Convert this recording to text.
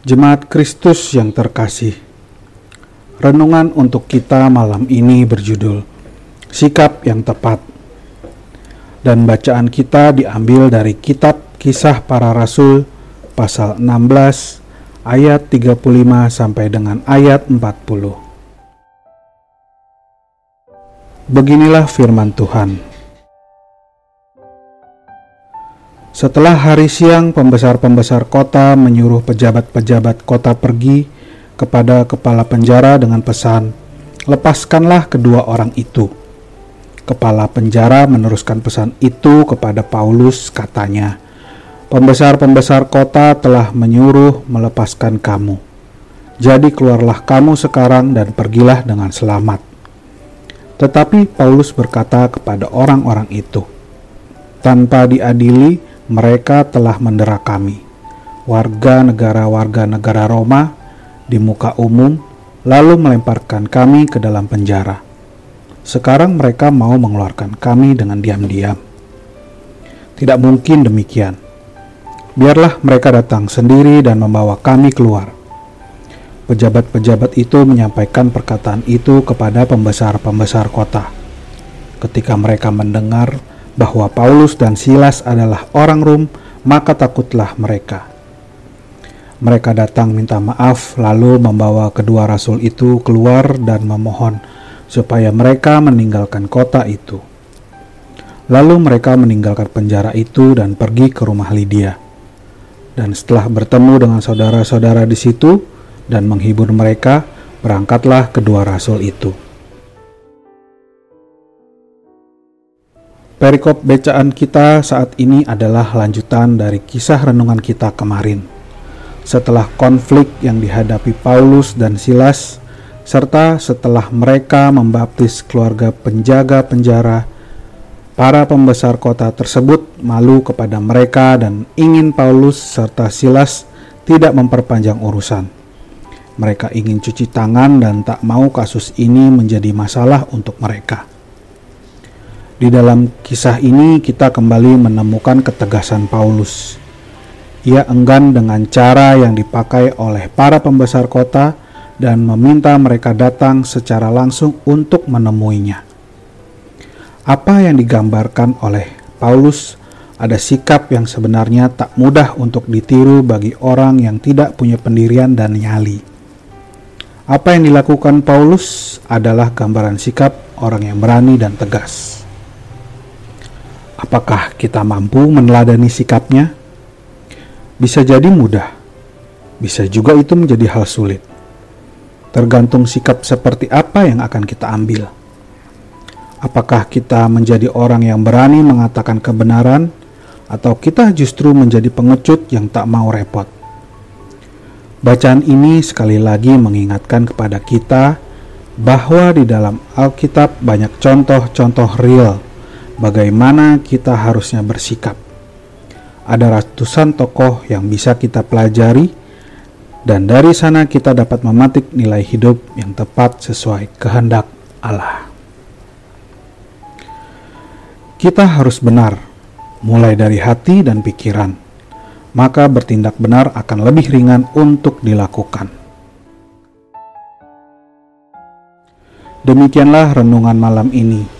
Jemaat Kristus yang terkasih, renungan untuk kita malam ini berjudul Sikap yang Tepat. Dan bacaan kita diambil dari kitab Kisah Para Rasul pasal 16 ayat 35 sampai dengan ayat 40. Beginilah firman Tuhan. Setelah hari siang, pembesar-pembesar kota menyuruh pejabat-pejabat kota pergi kepada kepala penjara dengan pesan, "Lepaskanlah kedua orang itu." Kepala penjara meneruskan pesan itu kepada Paulus, katanya, "Pembesar-pembesar kota telah menyuruh melepaskan kamu. Jadi keluarlah kamu sekarang dan pergilah dengan selamat." Tetapi Paulus berkata kepada orang-orang itu, "Tanpa diadili, mereka telah mendera kami, warga negara-warga negara Roma, di muka umum, lalu melemparkan kami ke dalam penjara. Sekarang mereka mau mengeluarkan kami dengan diam-diam. Tidak mungkin demikian. Biarlah mereka datang sendiri dan membawa kami keluar. Pejabat-pejabat itu menyampaikan perkataan itu kepada pembesar-pembesar kota. Ketika mereka mendengar bahwa Paulus dan Silas adalah orang Rom, maka takutlah mereka. Mereka datang minta maaf, lalu membawa kedua rasul itu keluar dan memohon supaya mereka meninggalkan kota itu. Lalu mereka meninggalkan penjara itu dan pergi ke rumah Lydia. Dan setelah bertemu dengan saudara-saudara di situ dan menghibur mereka, berangkatlah kedua rasul itu. Perikop bacaan kita saat ini adalah lanjutan dari kisah renungan kita kemarin. Setelah konflik yang dihadapi Paulus dan Silas, serta setelah mereka membaptis keluarga penjaga penjara, para pembesar kota tersebut malu kepada mereka dan ingin Paulus serta Silas tidak memperpanjang urusan. Mereka ingin cuci tangan dan tak mau kasus ini menjadi masalah untuk mereka. Di dalam kisah ini kita kembali menemukan ketegasan Paulus. Ia enggan dengan cara yang dipakai oleh para pembesar kota dan meminta mereka datang secara langsung untuk menemuinya. Apa yang digambarkan oleh Paulus ada sikap yang sebenarnya tak mudah untuk ditiru bagi orang yang tidak punya pendirian dan nyali. Apa yang dilakukan Paulus adalah gambaran sikap orang yang berani dan tegas. Apakah kita mampu meneladani sikapnya? Bisa jadi mudah, bisa juga itu menjadi hal sulit. Tergantung sikap seperti apa yang akan kita ambil. Apakah kita menjadi orang yang berani mengatakan kebenaran, atau kita justru menjadi pengecut yang tak mau repot? Bacaan ini sekali lagi mengingatkan kepada kita bahwa di dalam Alkitab banyak contoh-contoh real bagaimana kita harusnya bersikap. Ada ratusan tokoh yang bisa kita pelajari, dan dari sana kita dapat memetik nilai hidup yang tepat sesuai kehendak Allah. Kita harus benar, mulai dari hati dan pikiran, maka bertindak benar akan lebih ringan untuk dilakukan. Demikianlah renungan malam ini.